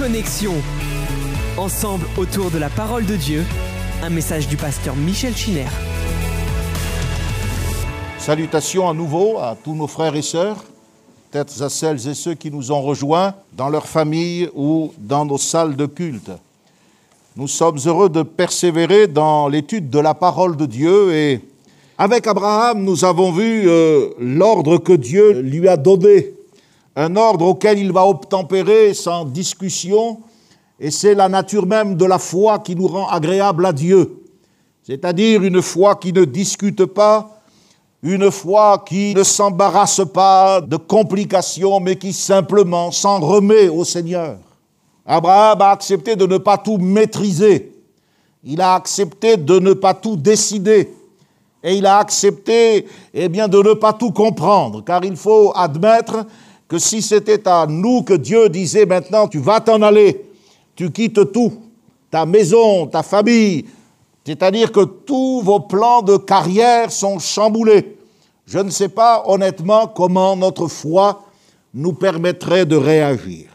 Connexion. Ensemble autour de la parole de Dieu, un message du pasteur Michel Chiner. Salutations à nouveau à tous nos frères et sœurs, peut-être à celles et ceux qui nous ont rejoints dans leur famille ou dans nos salles de culte. Nous sommes heureux de persévérer dans l'étude de la parole de Dieu et avec Abraham, nous avons vu euh, l'ordre que Dieu lui a donné, un ordre auquel il va obtempérer sans discussion, et c'est la nature même de la foi qui nous rend agréable à Dieu, c'est-à-dire une foi qui ne discute pas, une foi qui ne s'embarrasse pas de complications, mais qui simplement s'en remet au Seigneur. Abraham a accepté de ne pas tout maîtriser, il a accepté de ne pas tout décider, et il a accepté eh bien, de ne pas tout comprendre, car il faut admettre que si c'était à nous que Dieu disait maintenant, tu vas t'en aller, tu quittes tout, ta maison, ta famille, c'est-à-dire que tous vos plans de carrière sont chamboulés. Je ne sais pas honnêtement comment notre foi nous permettrait de réagir.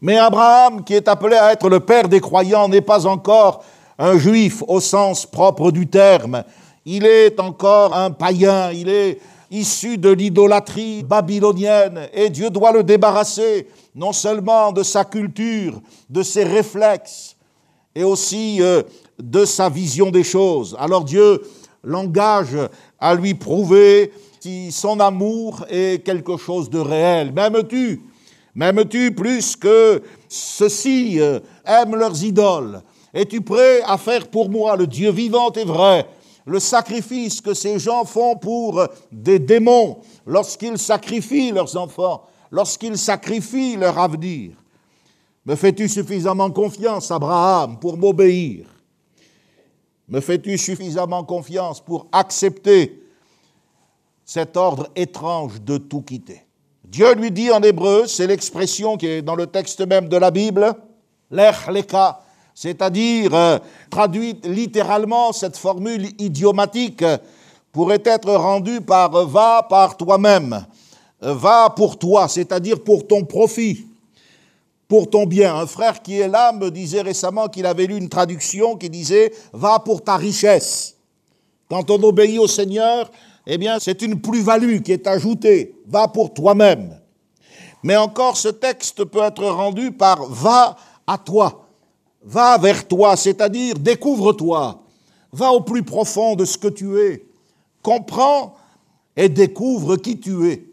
Mais Abraham, qui est appelé à être le père des croyants, n'est pas encore un juif au sens propre du terme. Il est encore un païen, il est issu de l'idolâtrie babylonienne et Dieu doit le débarrasser non seulement de sa culture, de ses réflexes et aussi euh, de sa vision des choses. Alors Dieu l'engage à lui prouver si son amour est quelque chose de réel. M'aimes-tu? M'aimes-tu plus que ceux-ci euh, aiment leurs idoles? Es-tu prêt à faire pour moi le Dieu vivant et vrai? Le sacrifice que ces gens font pour des démons lorsqu'ils sacrifient leurs enfants, lorsqu'ils sacrifient leur avenir. Me fais-tu suffisamment confiance, Abraham, pour m'obéir? Me fais-tu suffisamment confiance pour accepter cet ordre étrange de tout quitter? Dieu lui dit en hébreu, c'est l'expression qui est dans le texte même de la Bible, l'ech leka, c'est-à-dire, euh, traduite littéralement, cette formule idiomatique pourrait être rendue par va par toi-même, va pour toi, c'est-à-dire pour ton profit, pour ton bien. Un frère qui est là me disait récemment qu'il avait lu une traduction qui disait va pour ta richesse. Quand on obéit au Seigneur, eh bien, c'est une plus-value qui est ajoutée. Va pour toi-même. Mais encore, ce texte peut être rendu par va à toi va vers toi, c'est-à-dire découvre-toi, va au plus profond de ce que tu es, comprends et découvre qui tu es.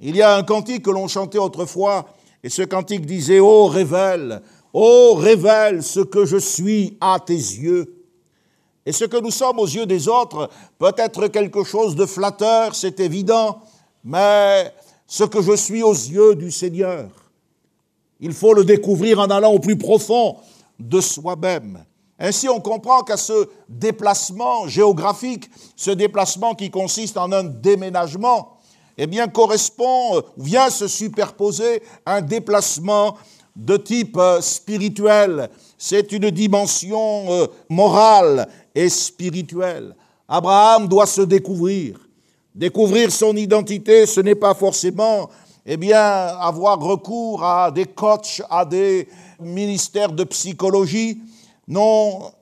Il y a un cantique que l'on chantait autrefois, et ce cantique disait Oh, révèle, oh, révèle ce que je suis à tes yeux. Et ce que nous sommes aux yeux des autres peut être quelque chose de flatteur, c'est évident, mais ce que je suis aux yeux du Seigneur, il faut le découvrir en allant au plus profond de soi-même. Ainsi, on comprend qu'à ce déplacement géographique, ce déplacement qui consiste en un déménagement, eh bien, correspond, euh, vient se superposer un déplacement de type euh, spirituel. C'est une dimension euh, morale et spirituelle. Abraham doit se découvrir. Découvrir son identité, ce n'est pas forcément eh bien, avoir recours à des coachs, à des ministères de psychologie. Non,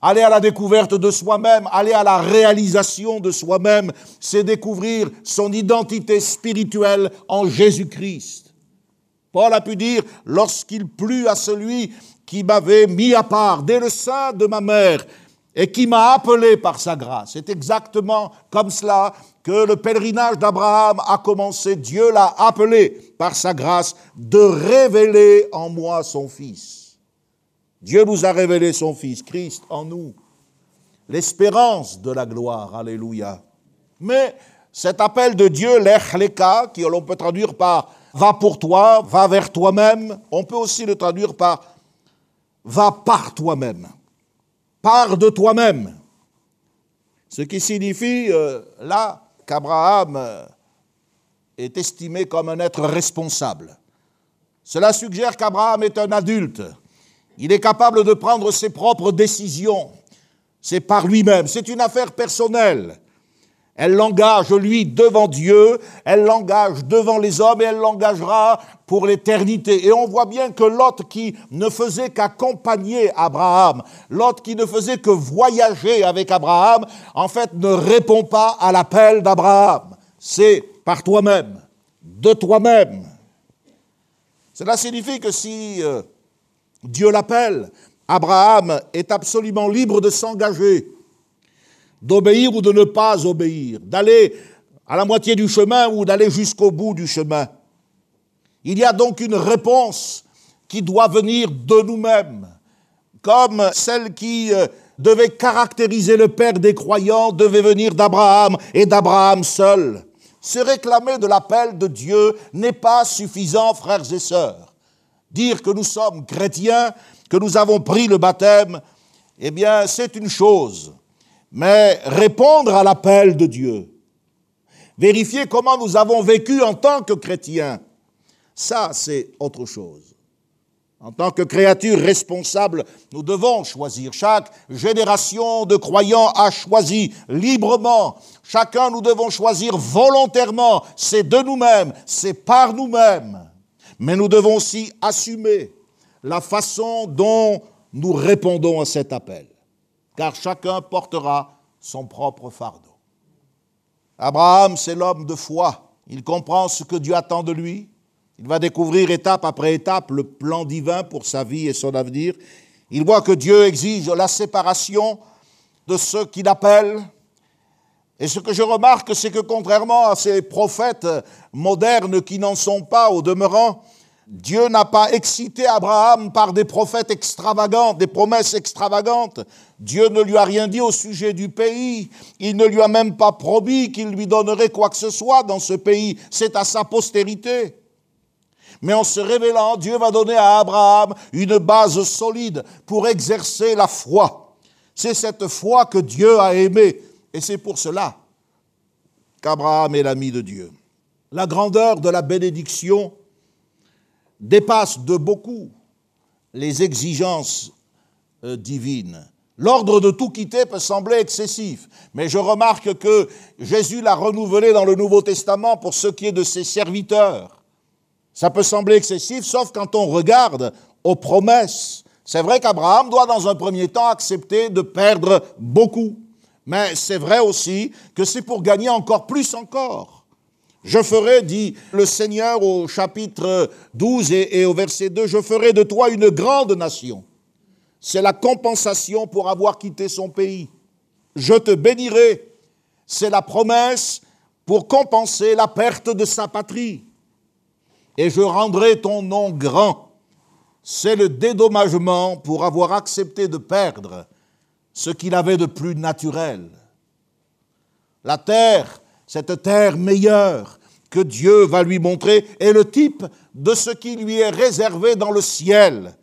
aller à la découverte de soi-même, aller à la réalisation de soi-même, c'est découvrir son identité spirituelle en Jésus-Christ. Paul a pu dire, lorsqu'il plut à celui qui m'avait mis à part dès le sein de ma mère, et qui m'a appelé par sa grâce. C'est exactement comme cela que le pèlerinage d'Abraham a commencé. Dieu l'a appelé par sa grâce de révéler en moi son Fils. Dieu nous a révélé son Fils, Christ en nous, l'espérance de la gloire. Alléluia. Mais cet appel de Dieu, l'echleka, qui l'on peut traduire par va pour toi, va vers toi-même, on peut aussi le traduire par va par toi-même. Pars de toi-même. Ce qui signifie euh, là qu'Abraham euh, est estimé comme un être responsable. Cela suggère qu'Abraham est un adulte. Il est capable de prendre ses propres décisions. C'est par lui-même. C'est une affaire personnelle. Elle l'engage, lui, devant Dieu, elle l'engage devant les hommes et elle l'engagera pour l'éternité. Et on voit bien que Lot qui ne faisait qu'accompagner Abraham, Lot qui ne faisait que voyager avec Abraham, en fait ne répond pas à l'appel d'Abraham. C'est par toi-même, de toi-même. Cela signifie que si euh, Dieu l'appelle, Abraham est absolument libre de s'engager d'obéir ou de ne pas obéir, d'aller à la moitié du chemin ou d'aller jusqu'au bout du chemin. Il y a donc une réponse qui doit venir de nous-mêmes, comme celle qui euh, devait caractériser le Père des croyants devait venir d'Abraham et d'Abraham seul. Se réclamer de l'appel de Dieu n'est pas suffisant, frères et sœurs. Dire que nous sommes chrétiens, que nous avons pris le baptême, eh bien, c'est une chose mais répondre à l'appel de Dieu. Vérifier comment nous avons vécu en tant que chrétiens, ça c'est autre chose. En tant que créatures responsables, nous devons choisir. Chaque génération de croyants a choisi librement. Chacun, nous devons choisir volontairement. C'est de nous-mêmes, c'est par nous-mêmes. Mais nous devons aussi assumer la façon dont nous répondons à cet appel car chacun portera son propre fardeau. Abraham, c'est l'homme de foi. Il comprend ce que Dieu attend de lui. Il va découvrir étape après étape le plan divin pour sa vie et son avenir. Il voit que Dieu exige la séparation de ceux qui l'appellent. Et ce que je remarque, c'est que contrairement à ces prophètes modernes qui n'en sont pas au demeurant, Dieu n'a pas excité Abraham par des prophètes extravagants, des promesses extravagantes. Dieu ne lui a rien dit au sujet du pays. Il ne lui a même pas promis qu'il lui donnerait quoi que ce soit dans ce pays. C'est à sa postérité. Mais en se révélant, Dieu va donner à Abraham une base solide pour exercer la foi. C'est cette foi que Dieu a aimée. Et c'est pour cela qu'Abraham est l'ami de Dieu. La grandeur de la bénédiction dépasse de beaucoup les exigences euh, divines. L'ordre de tout quitter peut sembler excessif, mais je remarque que Jésus l'a renouvelé dans le Nouveau Testament pour ce qui est de ses serviteurs. Ça peut sembler excessif, sauf quand on regarde aux promesses. C'est vrai qu'Abraham doit dans un premier temps accepter de perdre beaucoup, mais c'est vrai aussi que c'est pour gagner encore plus encore. Je ferai, dit le Seigneur au chapitre 12 et, au verset 2, je ferai de toi une grande nation. C'est la compensation pour avoir quitté son pays. Je te bénirai. C'est la promesse pour compenser la perte de sa patrie. Et je rendrai ton nom grand. C'est le dédommagement pour avoir accepté de perdre ce qu'il avait de plus naturel. La terre cette terre meilleure que Dieu va lui montrer est le type de ce qui lui est réservé dans le ciel.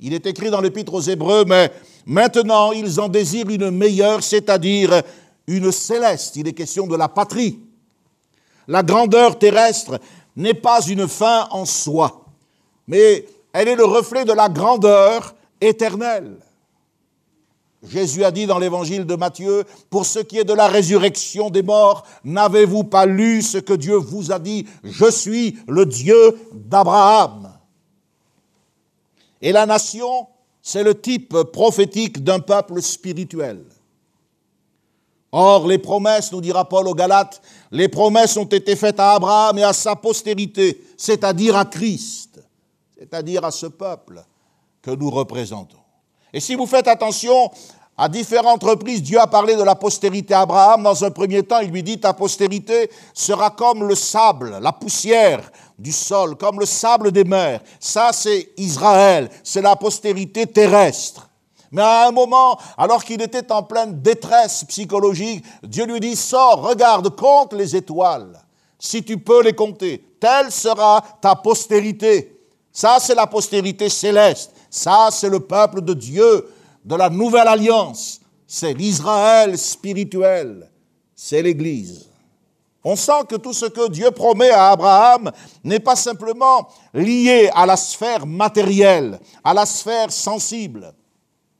Il est écrit dans l'épître aux Hébreux, mais maintenant ils en désirent une meilleure, c'est-à-dire une céleste. Il est question de la patrie. La grandeur terrestre n'est pas une fin en soi, mais elle est le reflet de la grandeur éternelle. Jésus a dit dans l'évangile de Matthieu, pour ce qui est de la résurrection des morts, n'avez-vous pas lu ce que Dieu vous a dit Je suis le Dieu d'Abraham. Et la nation, c'est le type prophétique d'un peuple spirituel. Or, les promesses, nous dira Paul aux Galates, les promesses ont été faites à Abraham et à sa postérité, c'est-à-dire à Christ, c'est-à-dire à ce peuple que nous représentons. Et si vous faites attention, à différentes reprises, Dieu a parlé de la postérité Abraham. Dans un premier temps, il lui dit, ta postérité sera comme le sable, la poussière du sol, comme le sable des mers. Ça, c'est Israël, c'est la postérité terrestre. Mais à un moment, alors qu'il était en pleine détresse psychologique, Dieu lui dit, sors, regarde, compte les étoiles, si tu peux les compter. Telle sera ta postérité. Ça, c'est la postérité céleste. Ça, c'est le peuple de Dieu, de la nouvelle alliance. C'est l'Israël spirituel. C'est l'Église. On sent que tout ce que Dieu promet à Abraham n'est pas simplement lié à la sphère matérielle, à la sphère sensible.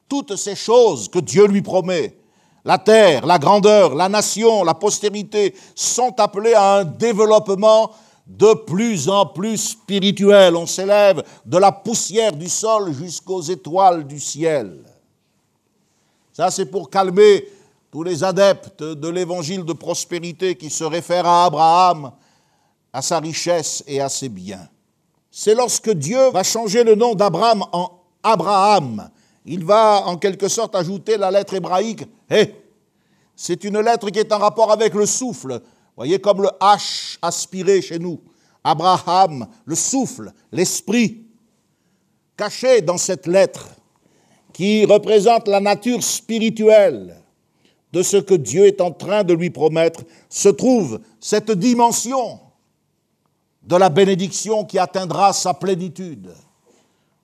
Toutes ces choses que Dieu lui promet, la terre, la grandeur, la nation, la postérité sont appelés à un développement de plus en plus spirituel. On s'élève de la poussière du sol jusqu'aux étoiles du ciel. Ça, c'est pour calmer tous les adeptes de l'évangile de prospérité qui se réfèrent à Abraham, à sa richesse et à ses biens. C'est lorsque Dieu va changer le nom d'Abraham en Abraham. Il va en quelque sorte ajouter la lettre hébraïque Hé. C'est une lettre qui est en rapport avec le souffle. Voyez comme le H aspiré chez nous. Abraham, le souffle, l'esprit. Caché dans cette lettre qui représente la nature spirituelle de ce que Dieu est en train de lui promettre, se trouve cette dimension de la bénédiction qui atteindra sa plénitude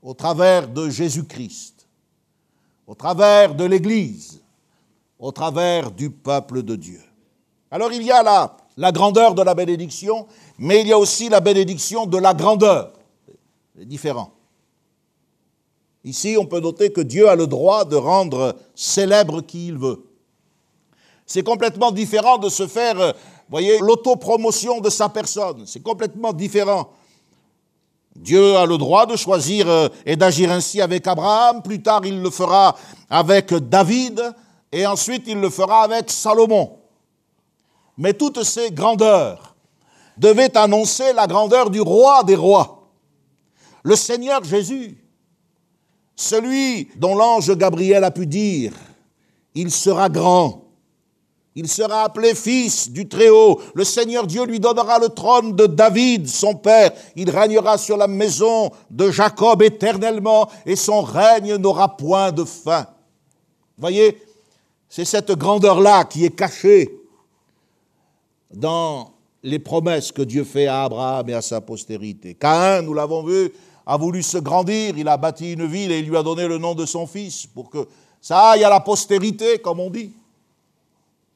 au travers de Jésus-Christ, au travers de l'Église, au travers du peuple de Dieu. Alors il y a là la grandeur de la bénédiction, mais il y a aussi la bénédiction de la grandeur. C'est différent. Ici, on peut noter que Dieu a le droit de rendre célèbre qui il veut. C'est complètement différent de se faire, euh, voyez, l'autopromotion de sa personne. C'est complètement différent. Dieu a le droit de choisir euh, et d'agir ainsi avec Abraham. Plus tard, il le fera avec David. Et ensuite, il le fera avec Salomon. Mais toutes ces grandeurs devaient annoncer la grandeur du roi des rois, le Seigneur Jésus, celui dont l'ange Gabriel a pu dire, il sera grand il sera appelé fils du Très-Haut. Le Seigneur Dieu lui donnera le trône de David, son père. Il régnera sur la maison de Jacob éternellement et son règne n'aura point de fin. Voyez, c'est cette grandeur-là qui est cachée dans les promesses que Dieu fait à Abraham et à sa postérité. Caïn, nous l'avons vu, a voulu se grandir, il a bâti une ville et il lui a donné le nom de son fils pour que ça aille à la postérité, comme on dit.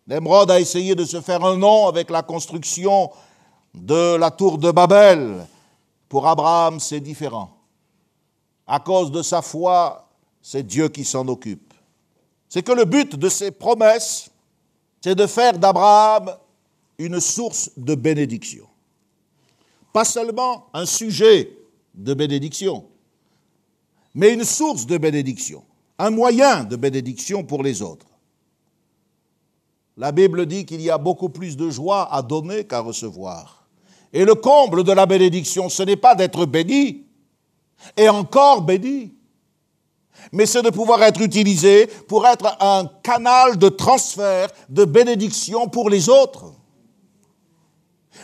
Nemrod a essayé de se faire un nom avec la construction de la tour de Babel. Pour Abraham, c'est différent. À cause de sa foi, c'est Dieu qui s'en occupe. C'est que le but de ces promesses, c'est de faire d'Abraham une source de bénédiction. Pas seulement un sujet de bénédiction, mais une source de bénédiction, un moyen de bénédiction pour les autres. La Bible dit qu'il y a beaucoup plus de joie à donner qu'à recevoir. Et le comble de la bénédiction, ce n'est pas d'être béni, et encore béni, mais c'est de pouvoir être utilisé pour être un canal de transfert de bénédiction pour les autres.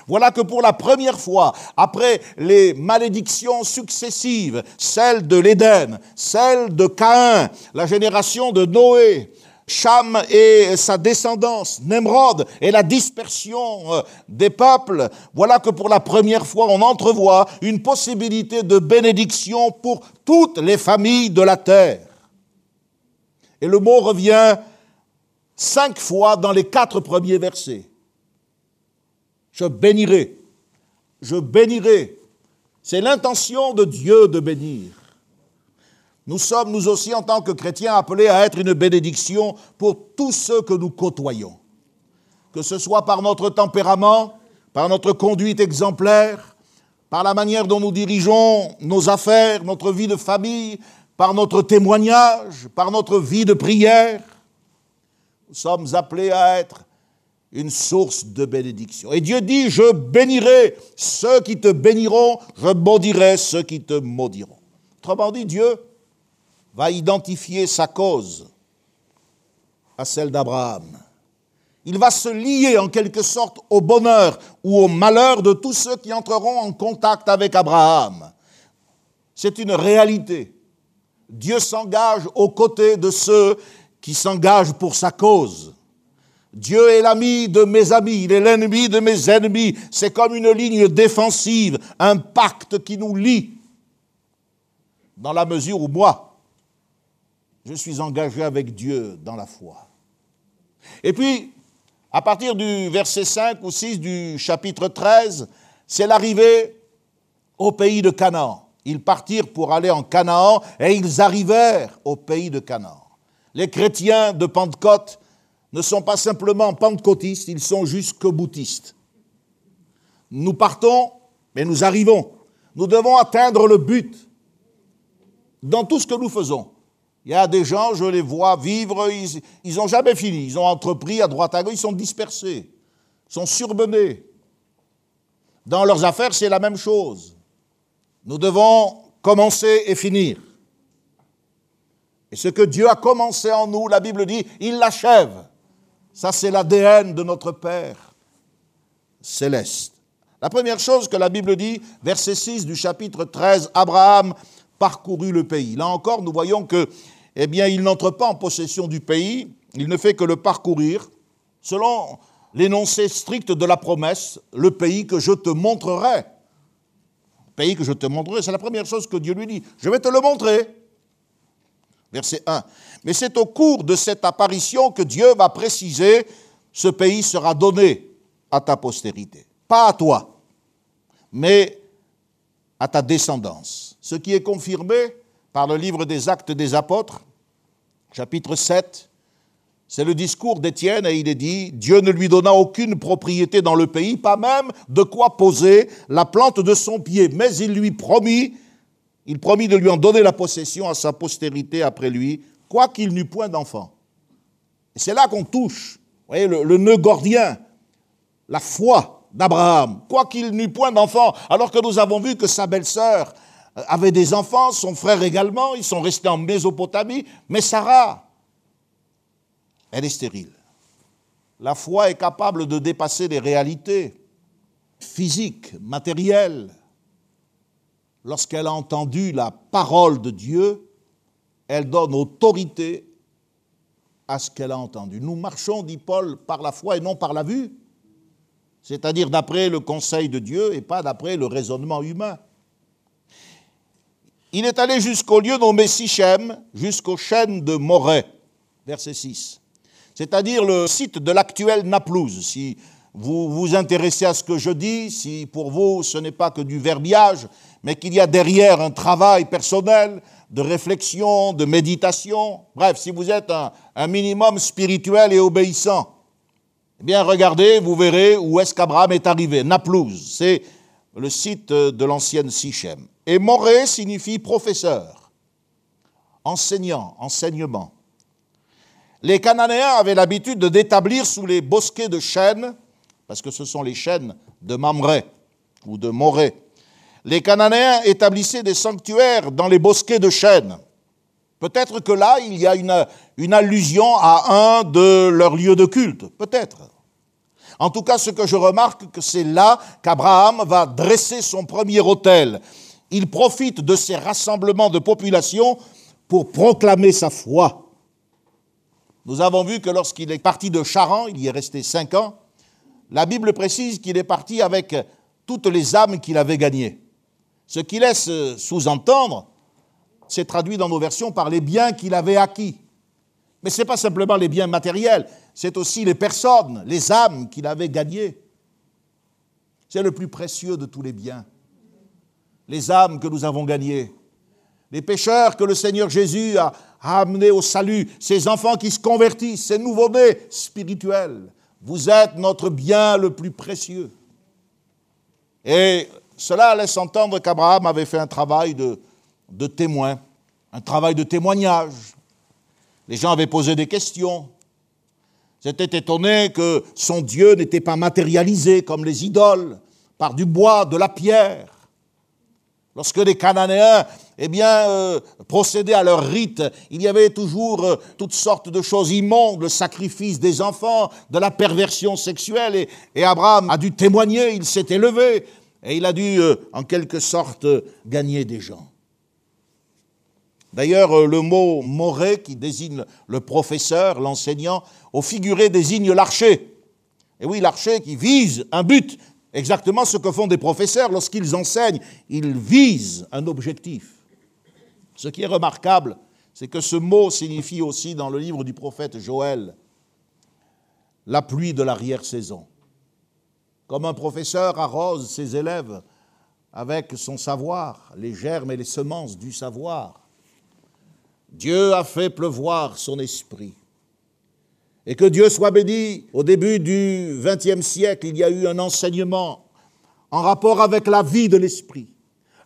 Voilà que pour la première fois, après les malédictions successives, celle de l'Éden, celle de Caïn, la génération de Noé, Cham et sa descendance, Nemrod et la dispersion euh, des peuples, voilà que pour la première fois on entrevoit une possibilité de bénédiction pour toutes les familles de la terre. Et le mot revient cinq fois dans les quatre premiers versets. Je bénirai, je bénirai. C'est l'intention de Dieu de bénir. Nous sommes, nous aussi, en tant que chrétiens, appelés à être une bénédiction pour tous ceux que nous côtoyons. Que ce soit par notre tempérament, par notre conduite exemplaire, par la manière dont nous dirigeons nos affaires, notre vie de famille, par notre témoignage, par notre vie de prière. Nous sommes appelés à être une source de bénédiction. Et Dieu dit, je bénirai ceux qui te béniront, je maudirai ceux qui te maudiront. Autrement dit, Dieu va identifier sa cause à celle d'Abraham. Il va se lier en quelque sorte au bonheur ou au malheur de tous ceux qui entreront en contact avec Abraham. C'est une réalité. Dieu s'engage aux côtés de ceux qui s'engagent pour sa cause. Dieu est l'ami de mes amis, il est l'ennemi de mes ennemis. C'est comme une ligne défensive, un pacte qui nous lie. Dans la mesure où moi, je suis engagé avec Dieu dans la foi. Et puis, à partir du verset 5 ou 6 du chapitre 13, c'est l'arrivée au pays de Canaan. Ils partirent pour aller en Canaan et ils arrivèrent au pays de Canaan. Les chrétiens de Pentecôte ne sont pas simplement pentecôtistes, ils sont jusque boutistes. Nous partons, mais nous arrivons. Nous devons atteindre le but dans tout ce que nous faisons. Il y a des gens, je les vois vivre, ils n'ont jamais fini. Ils ont entrepris à droite à gauche, ils sont dispersés, sont surmenés. Dans leurs affaires, c'est la même chose. Nous devons commencer et finir. Et ce que Dieu a commencé en nous, la Bible dit, il l'achève. Ça, c'est l'ADN de notre Père céleste. La première chose que la Bible dit, verset 6 du chapitre 13, Abraham parcourut le pays. Là encore, nous voyons que eh bien, il n'entre pas en possession du pays, il ne fait que le parcourir, selon l'énoncé strict de la promesse, le pays que je te montrerai. Le pays que je te montrerai, c'est la première chose que Dieu lui dit. Je vais te le montrer. Verset 1. Mais c'est au cours de cette apparition que Dieu va préciser, ce pays sera donné à ta postérité. Pas à toi, mais à ta descendance. Ce qui est confirmé par le livre des actes des apôtres, chapitre 7, c'est le discours d'Étienne et il est dit, Dieu ne lui donna aucune propriété dans le pays, pas même de quoi poser la plante de son pied, mais il lui promit, il promit de lui en donner la possession à sa postérité après lui, quoiqu'il n'eût point d'enfant. C'est là qu'on touche, vous voyez, le, nœud gordien, la foi d'Abraham, quoiqu'il n'eût point d'enfant, alors que nous avons vu que sa belle-sœur avait des enfants, son frère également, ils sont restés en Mésopotamie, mais Sarah, elle est stérile. La foi est capable de dépasser les réalités physiques, matérielles. Lorsqu'elle a entendu la parole de Dieu, elle donne autorité à ce qu'elle a entendu. Nous marchons, dit Paul, par la foi et non par la vue, c'est-à-dire d'après le conseil de Dieu et pas d'après le raisonnement humain. Il est allé jusqu'au lieu nommé Sichem, jusqu'aux chaînes de Morée, verset 6, c'est-à-dire le site de l'actuel Naplouse. Si vous vous intéressez à ce que je dis, si pour vous ce n'est pas que du verbiage, mais qu'il y a derrière un travail personnel de réflexion, de méditation, bref, si vous êtes un, minimum spirituel et obéissant, eh bien regardez, vous verrez où est-ce qu'Abraham est arrivé. Naplouse, c'est le site de l'ancienne Sichem. Et Moré signifie professeur, enseignant, enseignement. Les Cananéens avaient l'habitude de d'établir sous les bosquets de chênes, parce que ce sont les chênes de Mamré ou de Moré. Les Cananéens établissaient des sanctuaires dans les bosquets de chênes. Peut-être que là, il y a une, allusion à un de leurs lieux de culte, peut-être. En tout cas, ce que je remarque, que c'est là qu'Abraham va dresser son premier autel il profite de ces rassemblements de population pour proclamer sa foi. Nous avons vu que lorsqu'il est parti de Charan, il y est resté cinq ans, la Bible précise qu'il est parti avec toutes les âmes qu'il avait gagnées. Ce qui laisse sous-entendre, c'est traduit dans nos versions par les biens qu'il avait acquis. Mais ce n'est pas simplement les biens matériels, c'est aussi les personnes, les âmes qu'il avait gagnées. C'est le plus précieux de tous les biens les âmes que nous avons gagnées, les pécheurs que le Seigneur Jésus a, amenés au salut, ces enfants qui se convertissent, ces nouveaux-nés spirituels. Vous êtes notre bien le plus précieux. Et cela laisse entendre qu'Abraham avait fait un travail de, de témoin, un travail de témoignage. Les gens avaient posé des questions. C'était étonné que son Dieu n'était pas matérialisé comme les idoles, par du bois, de la pierre. Lorsque les Cananéens eh bien, euh, procédaient à leur rite, il y avait toujours euh, toutes sortes de choses immondes, le sacrifice des enfants, de la perversion sexuelle, et, Abraham a dû témoigner, il s'est élevé, et il a dû, euh, en quelque sorte, gagner des gens. D'ailleurs, le mot moré, qui désigne le professeur, l'enseignant, au figuré désigne l'archer. Et oui, l'archer qui vise un but, exactement ce que font des professeurs lorsqu'ils enseignent. Ils visent un objectif. Ce qui est remarquable, c'est que ce mot signifie aussi dans le livre du prophète Joël la pluie de l'arrière-saison. Comme un professeur arrose ses élèves avec son savoir, les germes et les semences du savoir, Dieu a fait pleuvoir son esprit. Et que Dieu soit béni, au début du XXe siècle, il y a eu un enseignement en rapport avec la vie de l'esprit,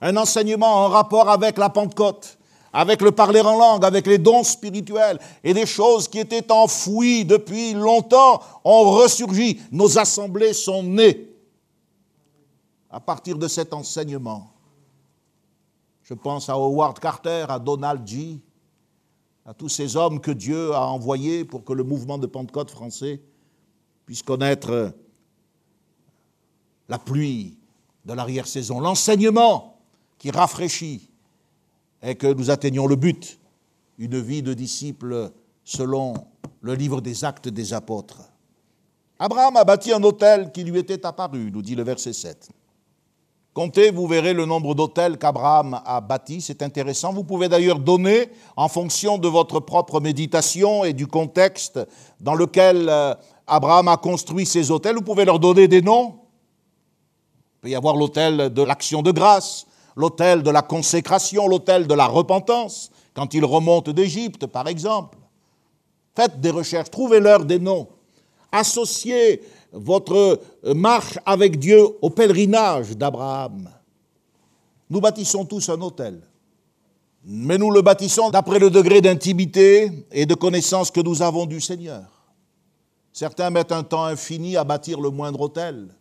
un enseignement en rapport avec la Pentecôte, avec le parler en langue, avec les dons spirituels, et des choses qui étaient enfouies depuis longtemps ont ressurgi. Nos assemblées sont nées à partir de cet enseignement. Je pense à Howard Carter, à Donald G., à tous ces hommes que Dieu a envoyés pour que le mouvement de Pentecôte français puisse connaître la pluie de l'arrière-saison, l'enseignement qui rafraîchit et que nous atteignions le but, une vie de disciple selon le livre des actes des apôtres. Abraham a bâti un hôtel qui lui était apparu, nous dit le verset 7. Comptez, vous verrez le nombre d'hôtels qu'Abraham a bâtis, c'est intéressant. Vous pouvez d'ailleurs donner, en fonction de votre propre méditation et du contexte dans lequel euh, Abraham a construit ces hôtels, vous pouvez leur donner des noms. Il peut y avoir l'hôtel de l'action de grâce, l'hôtel de la consécration, l'hôtel de la repentance, quand il remonte d'Égypte, par exemple. Faites des recherches, trouvez-leur des noms. Associez votre marche avec Dieu au pèlerinage d'Abraham. Nous bâtissons tous un hôtel, mais nous le bâtissons d'après le degré d'intimité et de connaissance que nous avons du Seigneur. Certains mettent un temps infini à bâtir le moindre hôtel.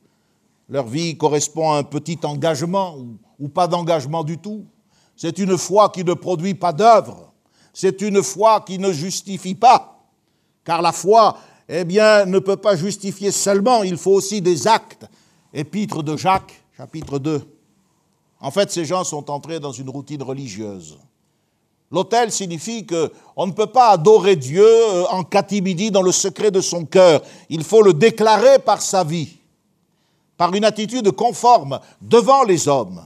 Leur vie correspond à un petit engagement ou, pas d'engagement du tout. C'est une foi qui ne produit pas d'œuvre. C'est une foi qui ne justifie pas. Car la foi eh bien, ne peut pas justifier seulement, il faut aussi des actes. Épître de Jacques, chapitre 2. En fait, ces gens sont entrés dans une routine religieuse. L'autel signifie qu'on ne peut pas adorer Dieu euh, en catimini dans le secret de son cœur. Il faut le déclarer par sa vie, par une attitude conforme devant les hommes.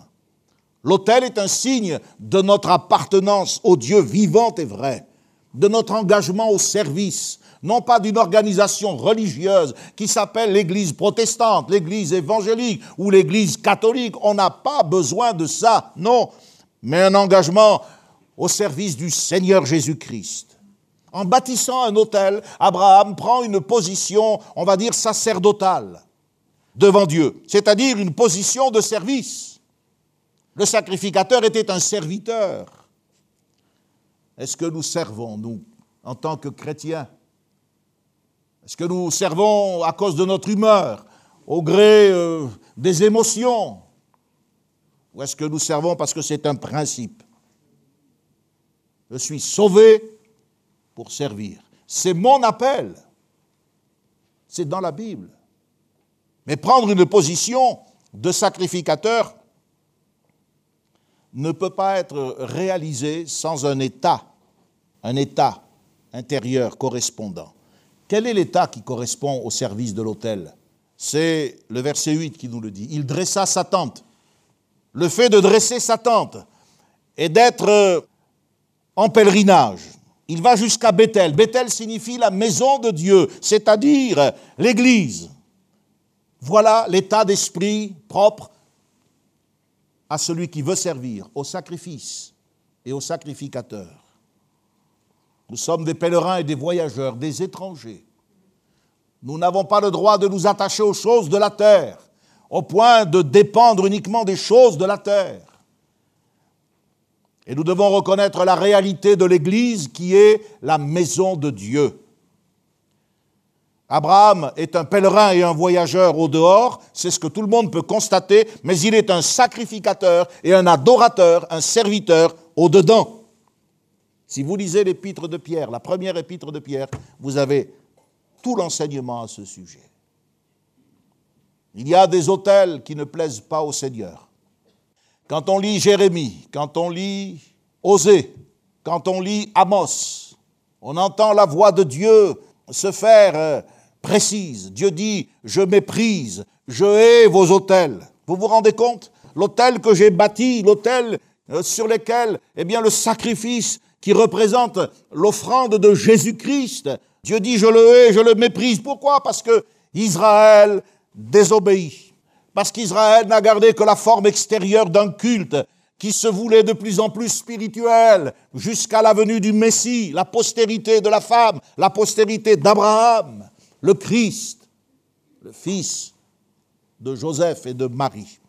L'autel est un signe de notre appartenance au Dieu vivant et vrai, de notre engagement au service, non pas d'une organisation religieuse qui s'appelle l'Église protestante, l'Église évangélique ou l'Église catholique. On n'a pas besoin de ça, non, mais un engagement au service du Seigneur Jésus-Christ. En bâtissant un hôtel, Abraham prend une position, on va dire, sacerdotale devant Dieu, c'est-à-dire une position de service. Le sacrificateur était un serviteur. Est-ce que nous servons, nous, en tant que chrétiens? Est-ce que nous servons à cause de notre humeur, au gré euh, des émotions? Ou est-ce que nous servons parce que c'est un principe? Je suis sauvé pour servir. C'est mon appel. C'est dans la Bible. Mais prendre une position de sacrificateur ne peut pas être réalisé sans un état, un état intérieur correspondant. Quel est l'état qui correspond au service de l'autel? C'est le verset 8 qui nous le dit. Il dressa sa tente. Le fait de dresser sa tente et d'être euh, en pèlerinage. Il va jusqu'à Bethel. Bethel signifie la maison de Dieu, c'est-à-dire l'Église. Voilà l'état d'esprit propre à celui qui veut servir, au sacrifice et au sacrificateur. Nous sommes des pèlerins et des voyageurs, des étrangers. Nous n'avons pas le droit de nous attacher aux choses de la terre, au point de dépendre uniquement des choses de la terre. Et nous devons reconnaître la réalité de l'Église qui est la maison de Dieu. Abraham est un pèlerin et un voyageur au dehors, c'est ce que tout le monde peut constater, mais il est un sacrificateur et un adorateur, un serviteur au dedans. Si vous lisez l'épître de Pierre, la première épître de Pierre, vous avez tout l'enseignement à ce sujet. Il y a des autels qui ne plaisent pas au Seigneur. Quand on lit Jérémie, quand on lit Osée, quand on lit Amos, on entend la voix de Dieu se faire euh, précise. Dieu dit, je méprise, je hais vos autels. Vous vous rendez compte? L'autel que j'ai bâti, l'autel euh, sur lequel eh bien, le sacrifice qui représente l'offrande de Jésus-Christ. Dieu dit, je le hais, je le méprise. Pourquoi? Parce que Israël désobéit. Parce qu'Israël n'a gardé que la forme extérieure d'un culte qui se voulait de plus en plus spirituel jusqu'à la venue du Messie, la postérité de la femme, la postérité d'Abraham, le Christ, le fils de Joseph et de Marie.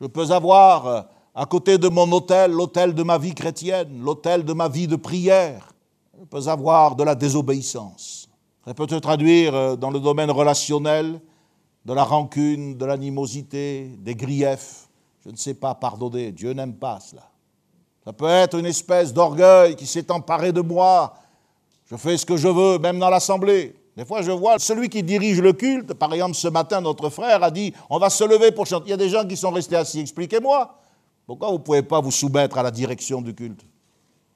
Je peux avoir euh, à côté de mon autel l'autel de ma vie chrétienne, l'autel de ma vie de prière. Je peux avoir de la désobéissance. Ça peut se traduire euh, dans le domaine relationnel, de la rancune, de l'animosité, des griefs. Je ne sais pas pardonner. Dieu n'aime pas cela. Ça peut être une espèce d'orgueil qui s'est emparé de moi. Je fais ce que je veux, même dans l'assemblée. Des fois, je vois celui qui dirige le culte, par exemple, ce matin, notre frère a dit on va se lever pour chanter. Il y a des gens qui sont restés assis. Expliquez-moi. Pourquoi vous ne pouvez pas vous soumettre à la direction du culte?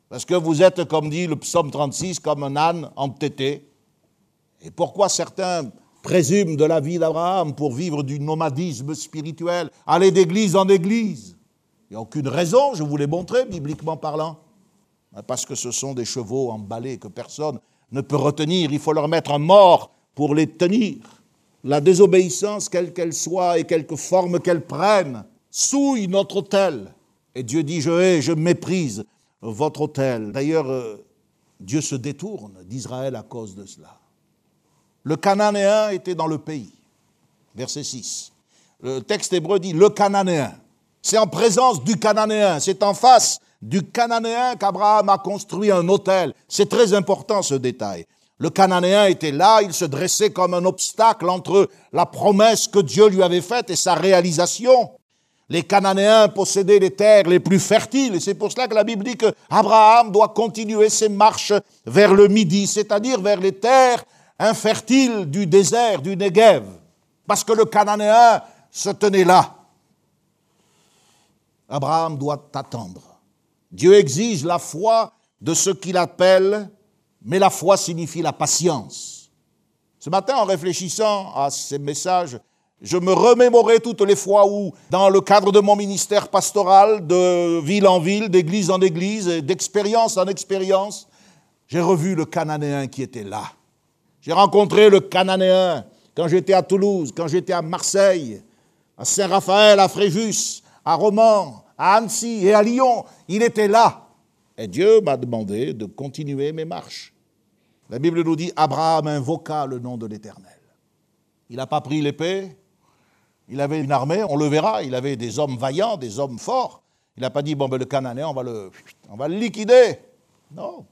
Parce que vous êtes, comme dit le psaume 36, comme un âne entêté. Et pourquoi certains présument de la vie d'Abraham pour vivre du nomadisme spirituel, aller d'église en église? Il n'y a aucune raison, je vous l'ai montré, bibliquement parlant. Parce que ce sont des chevaux emballés que personne ne peut retenir, il faut leur mettre mort pour les tenir. La désobéissance, quelle qu'elle soit et quelque forme qu'elle prenne, souille notre autel. Et Dieu dit, je hais, je méprise votre autel. D'ailleurs, euh, Dieu se détourne d'Israël à cause de cela. Le Cananéen était dans le pays. Verset 6. Le texte hébreu dit le Cananéen. C'est en présence du Cananéen, c'est en face du Cananéen qu'Abraham a construit un hôtel. C'est très important ce détail. Le Cananéen était là, il se dressait comme un obstacle entre la promesse que Dieu lui avait faite et sa réalisation. Les Cananéens possédaient les terres les plus fertiles, et c'est pour cela que la Bible dit qu'Abraham doit continuer ses marches vers le midi, c'est-à-dire vers les terres infertiles du désert, du Negev, parce que le Cananéen se tenait là. Abraham doit attendre. Dieu exige la foi de ce qu'il appelle, mais la foi signifie la patience. Ce matin, en réfléchissant à ces messages, je me remémorais toutes les fois où, dans le cadre de mon ministère pastoral, de ville en ville, d'église en église, d'expérience en expérience, j'ai revu le Cananéen qui était là. J'ai rencontré le Cananéen quand j'étais à Toulouse, quand j'étais à Marseille, à Saint-Raphaël, à Fréjus, à Romans, à Annecy et à Lyon. Il était là. Et Dieu m'a demandé de continuer mes marches. La Bible nous dit, Abraham invoqua le nom de l'Éternel. Il n'a pas pris l'épée, il avait une armée, on le verra, il avait des hommes vaillants, des hommes forts. Il n'a pas dit, bon, ben, le Cananéen, on va le, on va le liquider. Non.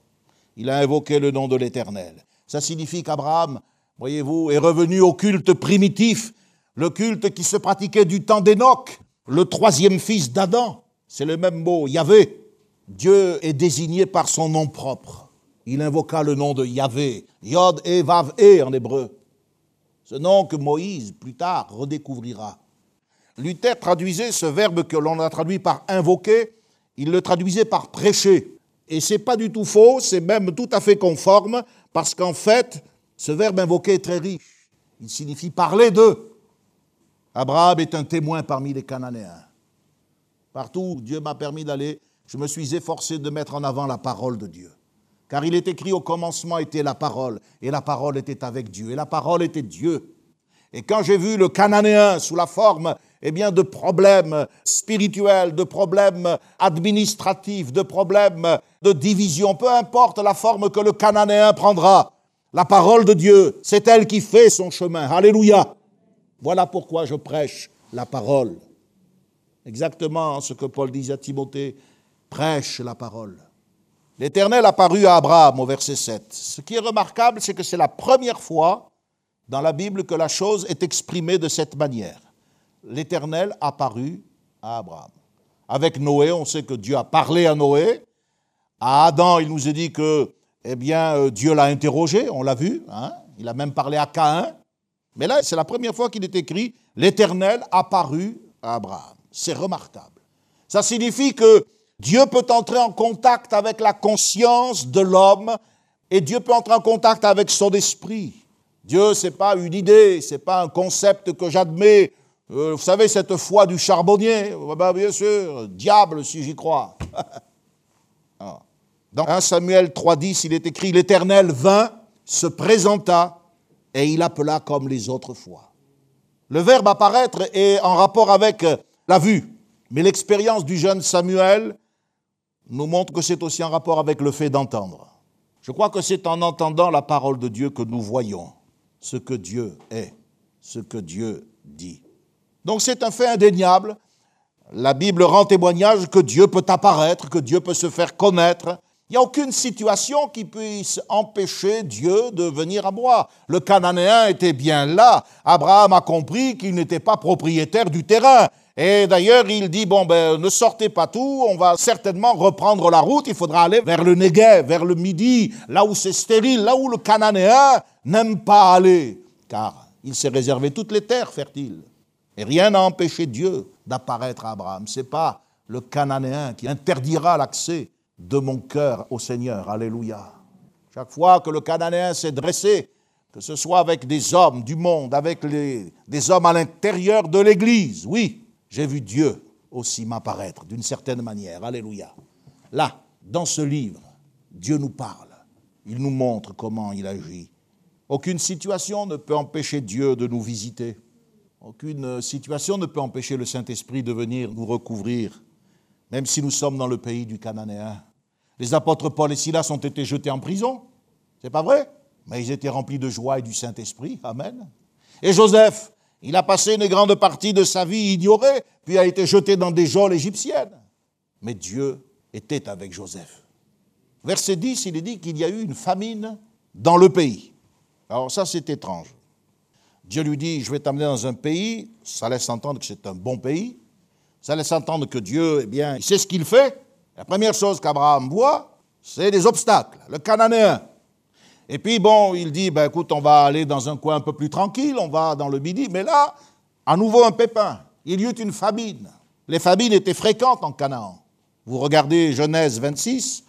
Il a invoqué le nom de l'Éternel. Ça signifie qu'Abraham, voyez-vous, est revenu au culte primitif, le culte qui se pratiquait du temps d'Enoch, le troisième fils d'Adam. C'est le même mot, Yahvé. Dieu est désigné par son nom propre. Il invoqua le nom de Yahvé, Yod et Vav e en hébreu. Ce nom que Moïse, plus tard, redécouvrira. Luther traduisait ce verbe que l'on a traduit par invoquer, il le traduisait par prêcher. Et c'est pas du tout faux, c'est même tout à fait conforme, parce qu'en fait, ce verbe invoquer est très riche. Il signifie parler d'eux. Abraham est un témoin parmi les Cananéens. Partout où Dieu m'a permis d'aller, je me suis efforcé de mettre en avant la parole de Dieu. Car il est écrit au commencement était la parole, et la parole était avec Dieu, et la parole était Dieu. Et quand j'ai vu le Cananéen sous la forme eh bien, de problèmes spirituels, de problèmes administratifs, de problèmes de division, peu importe la forme que le Cananéen prendra, la parole de Dieu, c'est elle qui fait son chemin. Alléluia. Voilà pourquoi je prêche la parole. Exactement ce que Paul dit à Timothée, prêche la parole. L'Éternel apparut à Abraham au verset 7. Ce qui est remarquable, c'est que c'est la première fois dans la Bible que la chose est exprimée de cette manière. L'Éternel apparut à Abraham. Avec Noé, on sait que Dieu a parlé à Noé. À Adam, il nous est dit que eh bien, euh, Dieu l'a interrogé, on l'a vu. Hein. il a même parlé à Caïn. Mais là, c'est la première fois qu'il est écrit L'Éternel apparut à Abraham. C'est remarquable. Ça signifie que Dieu peut entrer en contact avec la conscience de l'homme et Dieu peut entrer en contact avec son esprit. Dieu, ce n'est pas une idée, ce n'est pas un concept que j'admets. Euh, vous savez, cette foi du charbonnier, ben, bien sûr, diable si j'y crois. Ah. Dans 1 Samuel 3.10, il est écrit, l'Éternel vint, se présenta, et il appela comme les autres fois. Le verbe apparaître est en rapport avec la vue. Mais l'expérience du jeune Samuel nous montre que c'est aussi en rapport avec le fait d'entendre. Je crois que c'est en entendant la parole de Dieu que nous voyons ce que Dieu est, ce que Dieu dit. Donc c'est un fait indéniable. La Bible rend témoignage que Dieu peut apparaître, que Dieu peut se faire connaître. Il n'y a aucune situation qui puisse empêcher Dieu de venir à moi. Le Cananéen était bien là. Abraham a compris qu'il n'était pas propriétaire du terrain. Et d'ailleurs, il dit, bon, ben, ne sortez pas tout, on va certainement reprendre la route, il faudra aller vers le Negev, vers le Midi, là où c'est stérile, là où le Cananéen n'aime pas aller, car il s'est réservé toutes les terres fertiles. Et rien n'a empêché Dieu d'apparaître à Abraham. Ce n'est pas le Cananéen qui interdira l'accès de mon cœur au Seigneur. Alléluia. Chaque fois que le Cananéen s'est dressé, que ce soit avec des hommes du monde, avec des hommes à l'intérieur de l'Église, oui, j'ai vu Dieu aussi m'apparaître d'une certaine manière. Alléluia. Là, dans ce livre, Dieu nous parle. Il nous montre comment il agit. Aucune situation ne peut empêcher Dieu de nous visiter. Aucune situation ne peut empêcher le Saint-Esprit de venir nous recouvrir, même si nous sommes dans le pays du Cananéen. Les apôtres Paul et Silas ont été jetés en prison. C'est pas vrai? Mais ils étaient remplis de joie et du Saint-Esprit. Amen. Et Joseph, il a passé une grande partie de sa vie ignorée, puis a été jeté dans des geôles égyptiennes. Mais Dieu était avec Joseph. Verset 10, il est dit qu'il y a eu une famine dans le pays. Alors ça, c'est étrange. Dieu lui dit, je vais t'amener dans un pays, ça laisse entendre que c'est un bon pays, ça laisse entendre que Dieu, eh bien, il sait ce qu'il fait. La première chose qu'Abraham voit, c'est des obstacles. Le Cananéen, et puis, bon, il dit, ben, écoute, on va aller dans un coin un peu plus tranquille, on va dans le Midi. Mais là, à nouveau un pépin. Il y eut une famine. Les famines étaient fréquentes en Canaan. Vous regardez Genèse 26,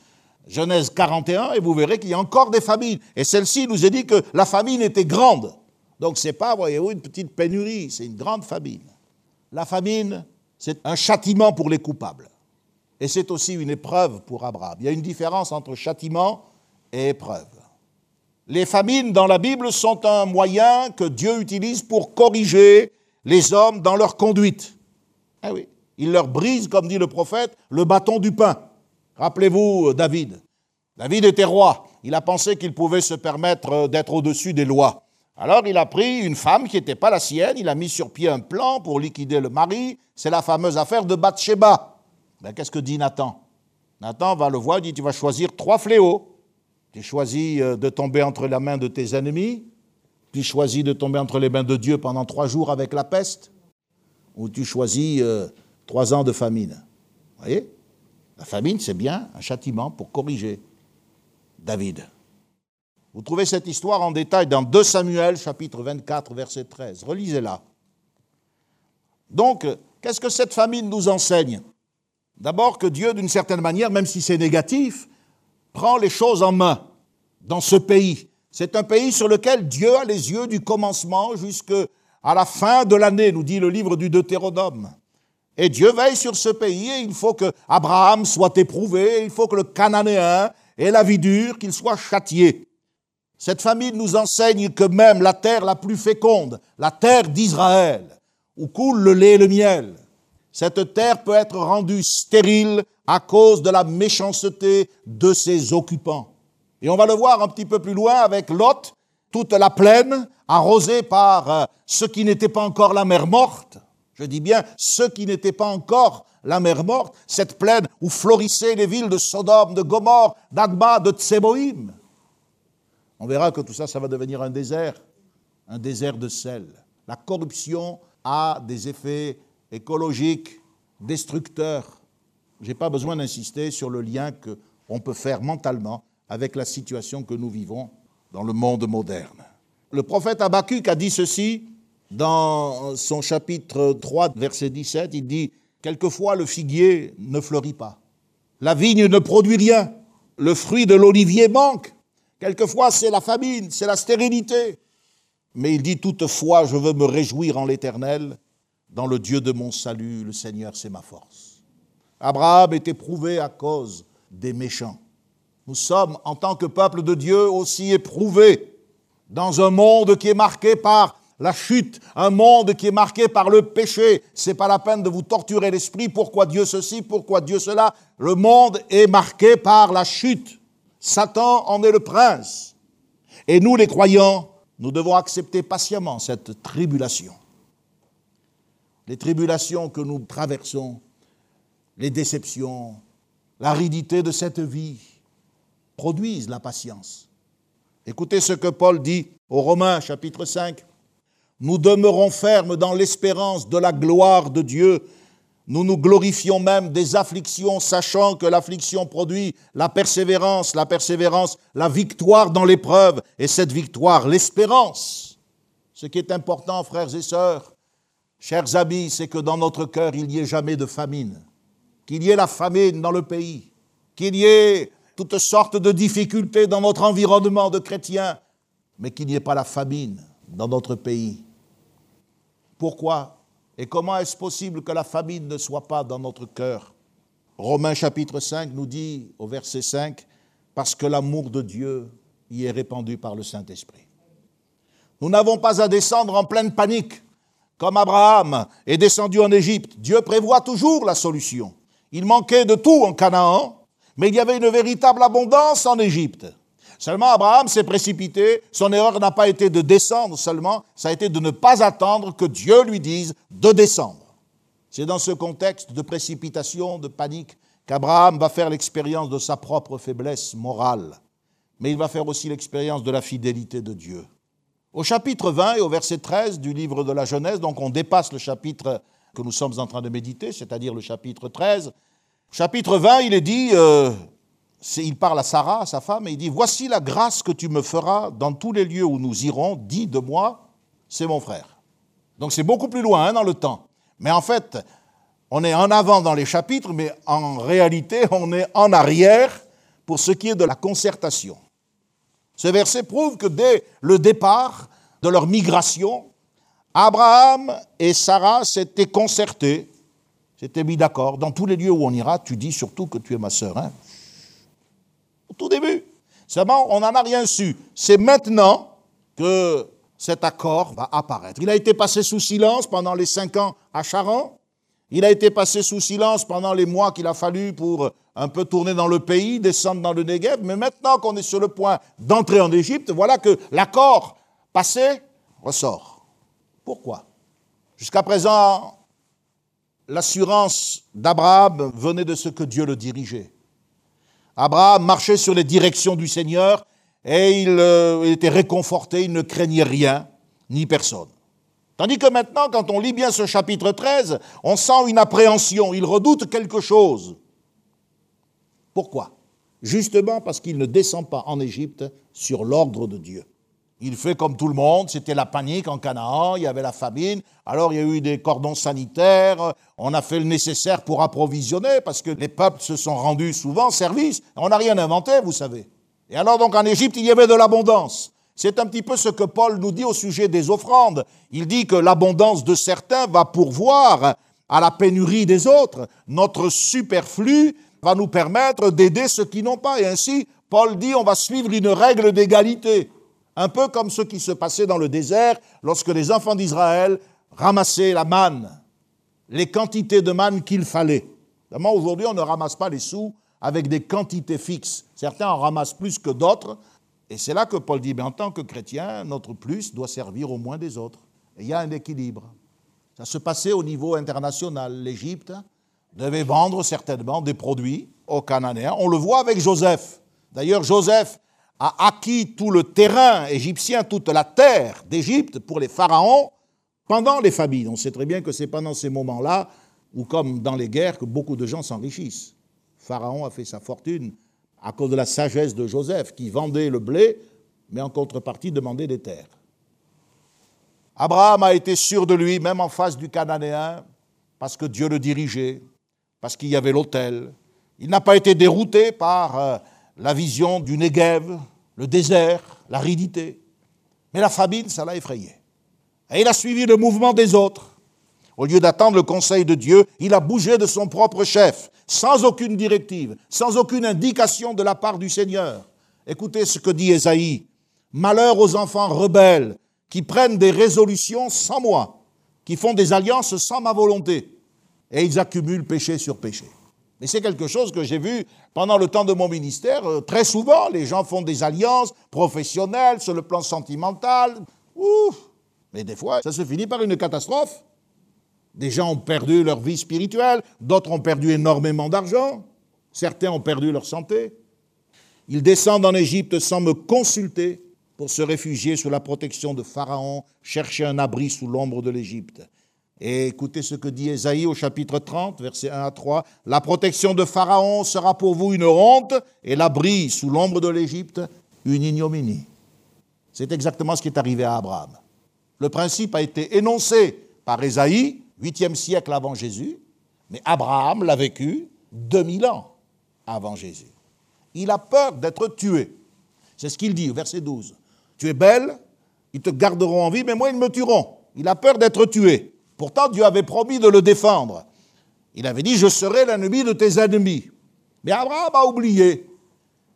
Genèse 41, et vous verrez qu'il y a encore des famines. Et celle-ci nous a dit que la famine était grande. Donc ce n'est pas, voyez-vous, une petite pénurie, c'est une grande famine. La famine, c'est un châtiment pour les coupables. Et c'est aussi une épreuve pour Abraham. Il y a une différence entre châtiment et épreuve. Les famines dans la Bible sont un moyen que Dieu utilise pour corriger les hommes dans leur conduite. Oui, il leur brise, comme dit le prophète, le bâton du pain. Rappelez-vous David. David était roi. Il a pensé qu'il pouvait se permettre d'être au-dessus des lois. Alors il a pris une femme qui n'était pas la sienne, il a mis sur pied un plan pour liquider le mari. C'est la fameuse affaire de Bathsheba. Ben, Qu'est-ce que dit Nathan? Nathan va le voir, il dit Tu vas choisir trois fléaux. Tu choisis euh, de tomber entre la main de tes ennemis, tu choisis de tomber entre les mains de Dieu pendant trois jours avec la peste, ou tu choisis euh, trois ans de famine. Vous voyez? La famine, c'est bien un châtiment pour corriger David. Vous trouvez cette histoire en détail dans 2 Samuel, chapitre 24, verset 13. Relisez-la. Donc, qu'est-ce que cette famine nous enseigne? D'abord que Dieu, d'une certaine manière, même si c'est négatif, prend les choses en main dans ce pays. C'est un pays sur lequel Dieu a les yeux du commencement jusqu'à la fin de l'année, nous dit le livre du Deutéronome. Et Dieu veille sur ce pays et il faut que Abraham soit éprouvé, il faut que le Cananéen ait la vie dure, qu'il soit châtié. Cette famille nous enseigne que même la terre la plus féconde, la terre d'Israël, où coule le lait et le miel, cette terre peut être rendue stérile à cause de la méchanceté de ses occupants. Et on va le voir un petit peu plus loin avec Lot, toute la plaine arrosée par euh, ce qui n'était pas encore la mer morte. Je dis bien ce qui n'était pas encore la mer morte, cette plaine où florissaient les villes de Sodome, de Gomorre, d'Adma, de Tseboïm. On verra que tout ça, ça va devenir un désert, un désert de sel. La corruption a des effets écologiques destructeurs je n'ai pas besoin d'insister sur le lien qu'on peut faire mentalement avec la situation que nous vivons dans le monde moderne. Le prophète Habakkuk a dit ceci dans son chapitre 3, verset 17. Il dit Quelquefois le figuier ne fleurit pas, la vigne ne produit rien, le fruit de l'olivier manque. Quelquefois c'est la famine, c'est la stérilité. Mais il dit Toutefois, je veux me réjouir en l'Éternel, dans le Dieu de mon salut, le Seigneur, c'est ma force. Abraham est éprouvé à cause des méchants. Nous sommes, en tant que peuple de Dieu, aussi éprouvés dans un monde qui est marqué par la chute, un monde qui est marqué par le péché. C'est pas la peine de vous torturer l'esprit. Pourquoi Dieu ceci, pourquoi Dieu cela? Le monde est marqué par la chute. Satan en est le prince. Et nous, les croyants, nous devons accepter patiemment cette tribulation. Les tribulations que nous traversons, les déceptions, l'aridité de cette vie produisent la patience. Écoutez ce que Paul dit aux Romains chapitre 5. Nous demeurons fermes dans l'espérance de la gloire de Dieu. Nous nous glorifions même des afflictions, sachant que l'affliction produit la persévérance, la persévérance, la victoire dans l'épreuve, et cette victoire, l'espérance. Ce qui est important, frères et sœurs, chers amis, c'est que dans notre cœur, il n'y ait jamais de famine, qu'il y ait la famine dans le pays, qu'il y ait toutes sortes de difficultés dans notre environnement de chrétiens, mais qu'il n'y ait pas la famine dans notre pays. Pourquoi? Et comment est-ce possible que la famine ne soit pas dans notre cœur? Romains chapitre 5 nous dit au verset 5, parce que l'amour de Dieu y est répandu par le Saint-Esprit. Nous n'avons pas à descendre en pleine panique, comme Abraham est descendu en Égypte. Dieu prévoit toujours la solution. Il manquait de tout en Canaan, mais il y avait une véritable abondance en Égypte. Seulement Abraham s'est précipité, son erreur n'a pas été de descendre seulement, ça a été de ne pas attendre que Dieu lui dise de descendre. C'est dans ce contexte de précipitation, de panique, qu'Abraham va faire l'expérience de sa propre faiblesse morale, mais il va faire aussi l'expérience de la fidélité de Dieu. Au chapitre 20 et au verset 13 du livre de la Genèse, donc on dépasse le chapitre que nous sommes en train de méditer, c'est-à-dire le chapitre 13, Chapitre 20, il est dit, euh, il parle à Sarah, sa femme, et il dit, voici la grâce que tu me feras dans tous les lieux où nous irons, dis de moi, c'est mon frère. Donc c'est beaucoup plus loin hein, dans le temps. Mais en fait, on est en avant dans les chapitres, mais en réalité, on est en arrière pour ce qui est de la concertation. Ce verset prouve que dès le départ de leur migration, Abraham et Sarah s'étaient concertés s'étaient mis d'accord. Dans tous les lieux où on ira, tu dis surtout que tu es ma sœur. Hein. Au tout début. Seulement, on n'en a rien su. C'est maintenant que cet accord va apparaître. Il a été passé sous silence pendant les cinq ans à Charan. Il a été passé sous silence pendant les mois qu'il a fallu pour un peu tourner dans le pays, descendre dans le Negev. Mais maintenant qu'on est sur le point d'entrer en Égypte, voilà que l'accord passé ressort. Pourquoi? Jusqu'à présent, l'assurance d'Abraham venait de ce que Dieu le dirigeait. Abraham marchait sur les directions du Seigneur et il, euh, était réconforté, il ne craignait rien ni personne. Tandis que maintenant, quand on lit bien ce chapitre 13, on sent une appréhension, il redoute quelque chose. Pourquoi? Justement parce qu'il ne descend pas en Égypte sur l'ordre de Dieu. Il fait comme tout le monde, c'était la panique en Canaan, il y avait la famine, alors il y a eu des cordons sanitaires, on a fait le nécessaire pour approvisionner, parce que les peuples se sont rendus souvent service, on n'a rien inventé, vous savez. Et alors donc en Égypte, il y avait de l'abondance. C'est un petit peu ce que Paul nous dit au sujet des offrandes. Il dit que l'abondance de certains va pourvoir à la pénurie des autres. Notre superflu va nous permettre d'aider ceux qui n'ont pas. Et ainsi, Paul dit on va suivre une règle d'égalité. Un peu comme ce qui se passait dans le désert lorsque les enfants d'Israël ramassaient la manne, les quantités de manne qu'il fallait. aujourd'hui, on ne ramasse pas les sous avec des quantités fixes. Certains en ramassent plus que d'autres. Et c'est là que Paul dit, mais en tant que chrétien, notre plus doit servir au moins des autres. Et il y a un équilibre. Ça se passait au niveau international. L'Égypte devait vendre certainement des produits aux Cananéens. On le voit avec Joseph. D'ailleurs, Joseph a acquis tout le terrain égyptien, toute la terre d'Égypte pour les pharaons pendant les famines. On sait très bien que c'est pendant ces moments-là, ou comme dans les guerres, que beaucoup de gens s'enrichissent. Pharaon a fait sa fortune à cause de la sagesse de Joseph, qui vendait le blé, mais en contrepartie demandait des terres. Abraham a été sûr de lui, même en face du Cananéen, parce que Dieu le dirigeait, parce qu'il y avait l'autel. Il n'a pas été dérouté par euh, la vision du Negev, le désert, l'aridité. Mais la famine, ça l'a effrayé. Et il a suivi le mouvement des autres. Au lieu d'attendre le conseil de Dieu, il a bougé de son propre chef, sans aucune directive, sans aucune indication de la part du Seigneur. Écoutez ce que dit Ésaïe. Malheur aux enfants rebelles qui prennent des résolutions sans moi, qui font des alliances sans ma volonté, et ils accumulent péché sur péché. Mais c'est quelque chose que j'ai vu pendant le temps de mon ministère. Euh, très souvent, les gens font des alliances professionnelles sur le plan sentimental. Ouf Mais des fois, ça se finit par une catastrophe. Des gens ont perdu leur vie spirituelle, d'autres ont perdu énormément d'argent, certains ont perdu leur santé. Ils descendent en Égypte sans me consulter pour se réfugier sous la protection de Pharaon, chercher un abri sous l'ombre de l'Égypte. Et écoutez ce que dit Ésaïe au chapitre 30, versets 1 à 3. La protection de Pharaon sera pour vous une honte et l'abri sous l'ombre de l'Égypte une ignominie. C'est exactement ce qui est arrivé à Abraham. Le principe a été énoncé par Ésaïe, 8e siècle avant Jésus, mais Abraham l'a vécu 2000 ans avant Jésus. Il a peur d'être tué. C'est ce qu'il dit, verset 12. Tu es belle, ils te garderont en vie, mais moi ils me tueront. Il a peur d'être tué. Pourtant, Dieu avait promis de le défendre. Il avait dit, je serai l'ennemi de tes ennemis. Mais Abraham a oublié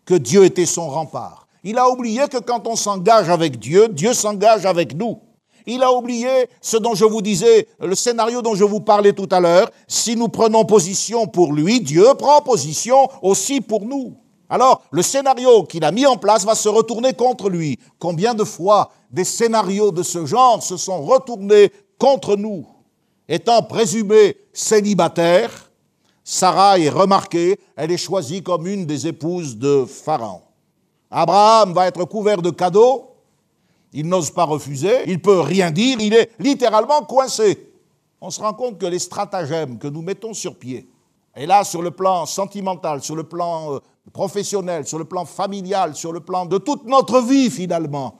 que Dieu était son rempart. Il a oublié que quand on s'engage avec Dieu, Dieu s'engage avec nous. Il a oublié ce dont je vous disais, le scénario dont je vous parlais tout à l'heure. Si nous prenons position pour lui, Dieu prend position aussi pour nous. Alors, le scénario qu'il a mis en place va se retourner contre lui. Combien de fois des scénarios de ce genre se sont retournés contre nous. Étant présumée célibataire, Sarah est remarquée, elle est choisie comme une des épouses de Pharaon. Abraham va être couvert de cadeaux, il n'ose pas refuser, il peut rien dire, il est littéralement coincé. On se rend compte que les stratagèmes que nous mettons sur pied, et là sur le plan sentimental, sur le plan euh, professionnel, sur le plan familial, sur le plan de toute notre vie finalement,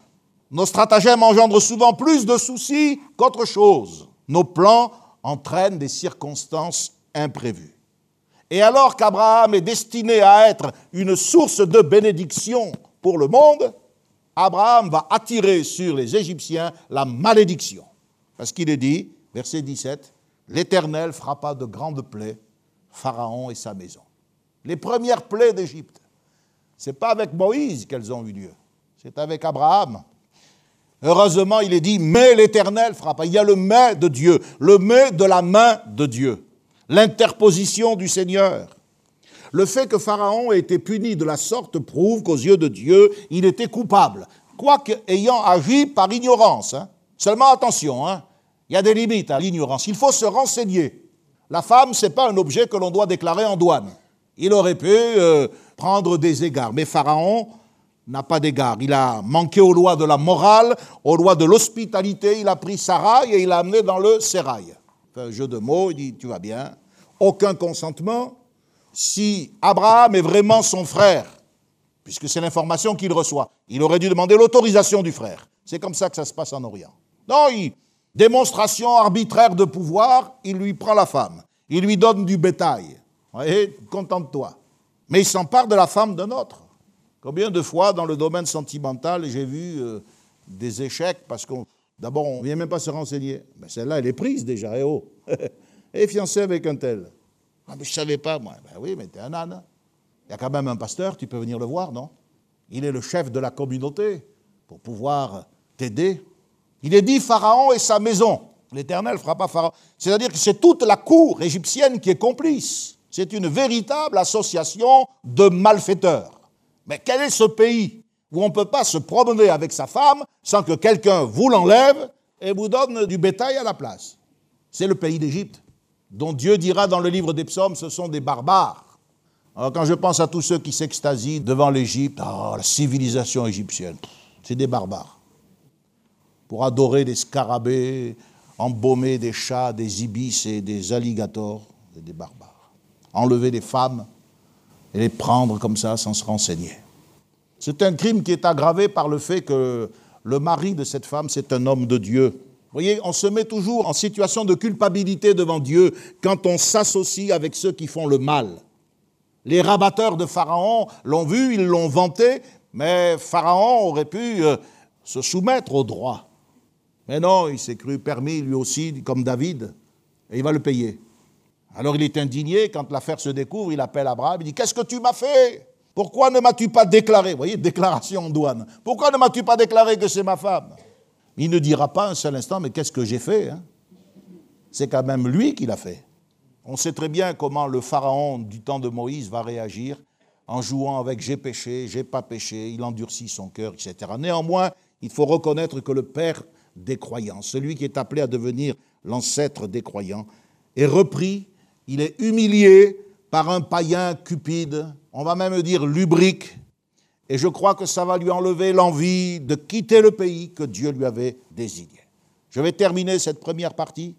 nos stratagèmes engendrent souvent plus de soucis qu'autre chose. Nos plans entraînent des circonstances imprévues. Et alors qu'Abraham est destiné à être une source de bénédiction pour le monde, Abraham va attirer sur les Égyptiens la malédiction. Parce qu'il est dit, verset 17, L'Éternel frappa de grandes plaies Pharaon et sa maison. Les premières plaies d'Égypte, ce n'est pas avec Moïse qu'elles ont eu lieu, c'est avec Abraham. Heureusement, il est dit, mais l'Éternel frappa. Il y a le mais de Dieu, le mais de la main de Dieu, l'interposition du Seigneur. Le fait que Pharaon ait été puni de la sorte prouve qu'aux yeux de Dieu, il était coupable, quoique ayant agi par ignorance. Hein. Seulement attention, hein, il y a des limites à l'ignorance. Il faut se renseigner. La femme, ce n'est pas un objet que l'on doit déclarer en douane. Il aurait pu euh, prendre des égards. Mais Pharaon n'a pas d'égard. Il a manqué aux lois de la morale, aux lois de l'hospitalité. Il a pris Sarai et il l'a amené dans le sérail. Un jeu de mots, il dit Tu vas bien. Aucun consentement. Si Abraham est vraiment son frère, puisque c'est l'information qu'il reçoit, il aurait dû demander l'autorisation du frère. C'est comme ça que ça se passe en Orient. Non, il, démonstration arbitraire de pouvoir, il lui prend la femme. Il lui donne du bétail. Voyez, contente-toi. Mais il s'empare de la femme d'un autre. Combien de fois dans le domaine sentimental j'ai vu euh, des échecs parce qu'on d'abord on ne vient même pas se renseigner. Mais celle-là, elle est prise déjà, et eh oh est fiancée avec un tel. Ah, mais je ne savais pas, moi. Ben oui, mais t'es un âne. Il y a quand même un pasteur, tu peux venir le voir, non? Il est le chef de la communauté pour pouvoir t'aider. Il est dit Pharaon et sa maison. L'Éternel ne fera pas Pharaon. C'est-à-dire que c'est toute la cour égyptienne qui est complice. C'est une véritable association de malfaiteurs. Mais quel est ce pays où on ne peut pas se promener avec sa femme sans que quelqu'un vous l'enlève et vous donne du bétail à la place? C'est le pays d'Égypte, dont Dieu dira dans le livre des psaumes, ce sont des barbares. Alors quand je pense à tous ceux qui s'extasient devant l'Égypte, oh, la civilisation égyptienne, c'est des barbares. Pour adorer des scarabées, embaumer des chats, des ibis et des alligators, c'est des barbares. Enlever des femmes, et les prendre comme ça sans se renseigner. C'est un crime qui est aggravé par le fait que le mari de cette femme, c'est un homme de Dieu. Vous voyez, on se met toujours en situation de culpabilité devant Dieu quand on s'associe avec ceux qui font le mal. Les rabatteurs de Pharaon l'ont vu, ils l'ont vanté, mais Pharaon aurait pu euh, se soumettre au droit. Mais non, il s'est cru permis lui aussi, comme David, et il va le payer. Alors il est indigné, quand l'affaire se découvre, il appelle Abraham, il dit, qu'est-ce que tu m'as fait? Pourquoi ne m'as-tu pas déclaré? Vous voyez, déclaration en douane. Pourquoi ne m'as-tu pas déclaré que c'est ma femme? Il ne dira pas un seul instant, mais qu'est-ce que j'ai fait hein? C'est quand même lui qui l'a fait. On sait très bien comment le Pharaon du temps de Moïse va réagir en jouant avec j'ai péché, j'ai pas péché, il endurcit son cœur, etc. Néanmoins, il faut reconnaître que le Père des croyants, celui qui est appelé à devenir l'ancêtre des croyants, est repris, il est humilié par un païen cupide, on va même dire lubrique, et je crois que ça va lui enlever l'envie de quitter le pays que Dieu lui avait désigné. Je vais terminer cette première partie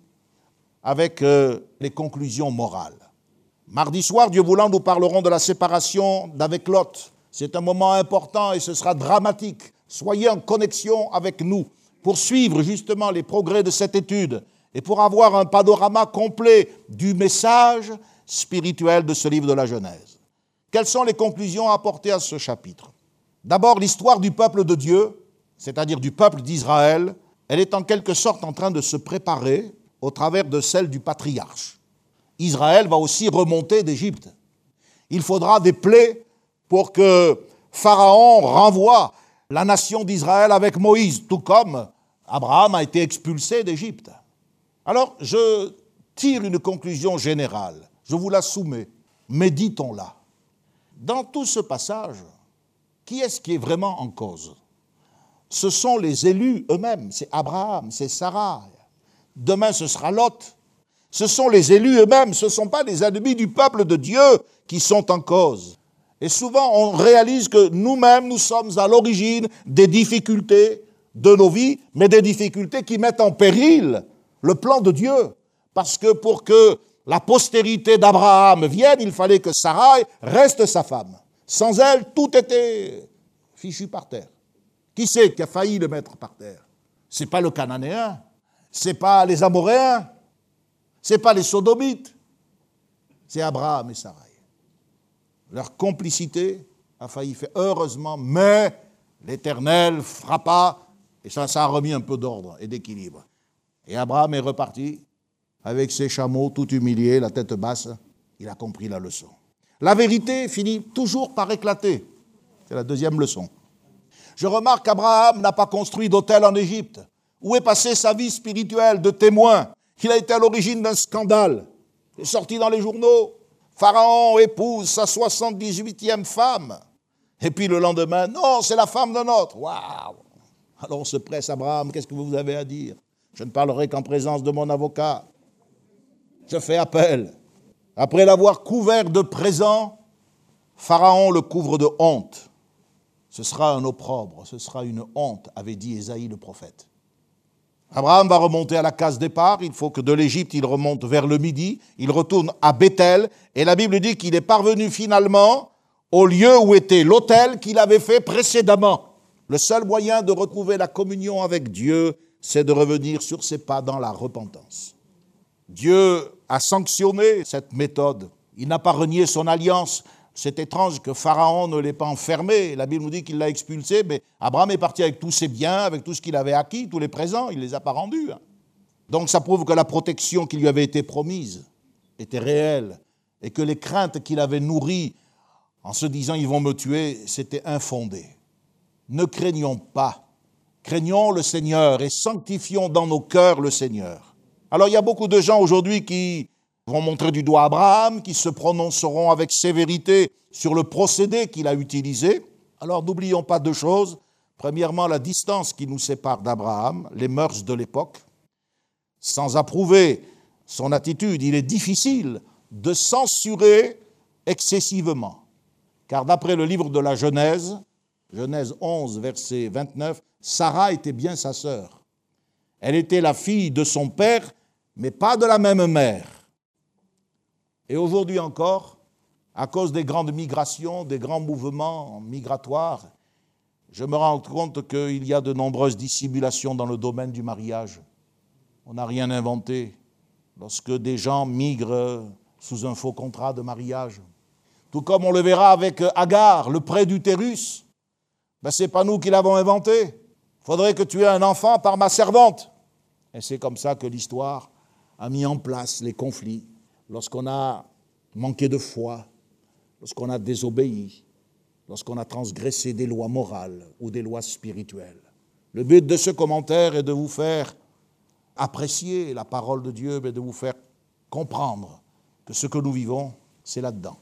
avec euh, les conclusions morales. Mardi soir, Dieu voulant, nous parlerons de la séparation d'avec Lot. C'est un moment important et ce sera dramatique. Soyez en connexion avec nous pour suivre justement les progrès de cette étude et pour avoir un panorama complet du message spirituel de ce livre de la Genèse. Quelles sont les conclusions apportées à ce chapitre? D'abord, l'histoire du peuple de Dieu, c'est-à-dire du peuple d'Israël, elle est en quelque sorte en train de se préparer au travers de celle du patriarche. Israël va aussi remonter d'Égypte. Il faudra des plaies pour que Pharaon renvoie la nation d'Israël avec Moïse, tout comme Abraham a été expulsé d'Égypte. Alors, je tire une conclusion générale, je vous la soumets, méditons-la. Dans tout ce passage, qui est-ce qui est vraiment en cause? Ce sont les élus eux-mêmes, c'est Abraham, c'est Sarah. Demain, ce sera Lot. Ce sont les élus eux-mêmes, ce ne sont pas les ennemis du peuple de Dieu qui sont en cause. Et souvent, on réalise que nous-mêmes, nous sommes à l'origine des difficultés de nos vies, mais des difficultés qui mettent en péril le plan de Dieu. Parce que pour que la postérité d'Abraham vienne, il fallait que Sarah reste sa femme. Sans elle, tout était fichu par terre. Qui c'est qui a failli le mettre par terre? C'est pas le Cananéen, c'est pas les Amoréens, c'est pas les Sodomites, c'est Abraham et Sarai. Leur complicité a failli faire heureusement, mais l'Éternel frappa et ça a remis un peu d'ordre et d'équilibre. Et Abraham est reparti avec ses chameaux tout humiliés, la tête basse. Il a compris la leçon. La vérité finit toujours par éclater. C'est la deuxième leçon. Je remarque qu'Abraham n'a pas construit d'hôtel en Égypte. Où est passée sa vie spirituelle de témoin? Il a été à l'origine d'un scandale. Il est sorti dans les journaux. Pharaon épouse sa 78e femme. Et puis le lendemain, non, c'est la femme d'un autre. Waouh Alors on se presse, Abraham, qu'est-ce que vous avez à dire? Je ne parlerai qu'en présence de mon avocat. Je fais appel. Après l'avoir couvert de présents, Pharaon le couvre de honte. Ce sera un opprobre, ce sera une honte, avait dit Ésaïe le prophète. Abraham va remonter à la case départ, il faut que de l'Égypte il remonte vers le midi, il retourne à Bethel, et la Bible dit qu'il est parvenu finalement au lieu où était l'autel qu'il avait fait précédemment. Le seul moyen de retrouver la communion avec Dieu, c'est de revenir sur ses pas dans la repentance. Dieu a sanctionné cette méthode. Il n'a pas renié son alliance. C'est étrange que Pharaon ne l'ait pas enfermé. La Bible nous dit qu'il l'a expulsé, mais Abraham est parti avec tous ses biens, avec tout ce qu'il avait acquis, tous les présents, il ne les a pas rendus. Hein. Donc ça prouve que la protection qui lui avait été promise était réelle et que les craintes qu'il avait nourries en se disant ils vont me tuer, c'était infondé. Ne craignons pas, craignons le Seigneur et sanctifions dans nos cœurs le Seigneur. Alors il y a beaucoup de gens aujourd'hui qui vont montrer du doigt Abraham, qui se prononceront avec sévérité sur le procédé qu'il a utilisé. Alors n'oublions pas deux choses. Premièrement, la distance qui nous sépare d'Abraham, les mœurs de l'époque. Sans approuver son attitude, il est difficile de censurer excessivement. Car d'après le livre de la Genèse, Genèse 11, verset 29, Sarah était bien sa sœur. Elle était la fille de son père mais pas de la même mère. Et aujourd'hui encore, à cause des grandes migrations, des grands mouvements migratoires, je me rends compte qu'il y a de nombreuses dissimulations dans le domaine du mariage. On n'a rien inventé. Lorsque des gens migrent sous un faux contrat de mariage, tout comme on le verra avec Agar, le prêt d'utérus, ben, ce n'est pas nous qui l'avons inventé. Faudrait que tu aies un enfant par ma servante. Et c'est comme ça que l'histoire a mis en place les conflits, lorsqu'on a manqué de foi, lorsqu'on a désobéi, lorsqu'on a transgressé des lois morales ou des lois spirituelles. Le but de ce commentaire est de vous faire apprécier la parole de Dieu, mais de vous faire comprendre que ce que nous vivons, c'est là-dedans.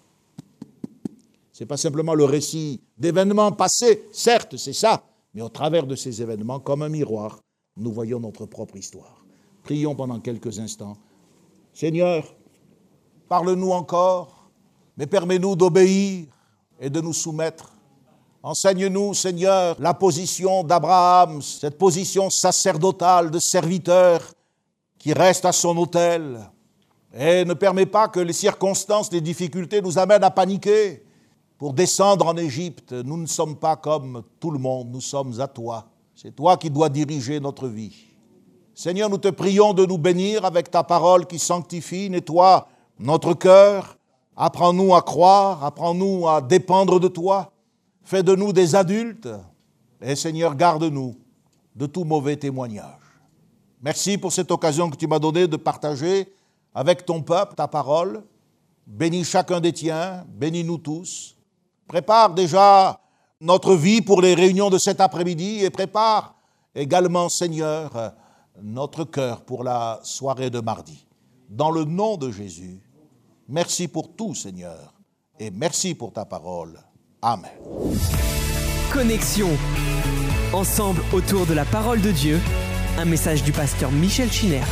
Ce n'est pas simplement le récit d'événements passés, certes, c'est ça, mais au travers de ces événements, comme un miroir, nous voyons notre propre histoire. Prions pendant quelques instants. Seigneur, parle-nous encore, mais permets-nous d'obéir et de nous soumettre. Enseigne-nous, Seigneur, la position d'Abraham, cette position sacerdotale de serviteur qui reste à son autel. Et ne permet pas que les circonstances, les difficultés nous amènent à paniquer. Pour descendre en Égypte, nous ne sommes pas comme tout le monde, nous sommes à toi. C'est toi qui dois diriger notre vie. Seigneur, nous te prions de nous bénir avec ta parole qui sanctifie, nettoie notre cœur. Apprends-nous à croire, apprends-nous à dépendre de toi. Fais de nous des adultes. Et Seigneur, garde-nous de tout mauvais témoignage. Merci pour cette occasion que tu m'as donnée de partager avec ton peuple ta parole. Bénis chacun des tiens, bénis-nous tous. Prépare déjà notre vie pour les réunions de cet après-midi et prépare également, Seigneur, notre cœur pour la soirée de mardi. Dans le nom de Jésus, merci pour tout, Seigneur, et merci pour ta parole. Amen. Connexion. Ensemble autour de la parole de Dieu, un message du pasteur Michel Chiner.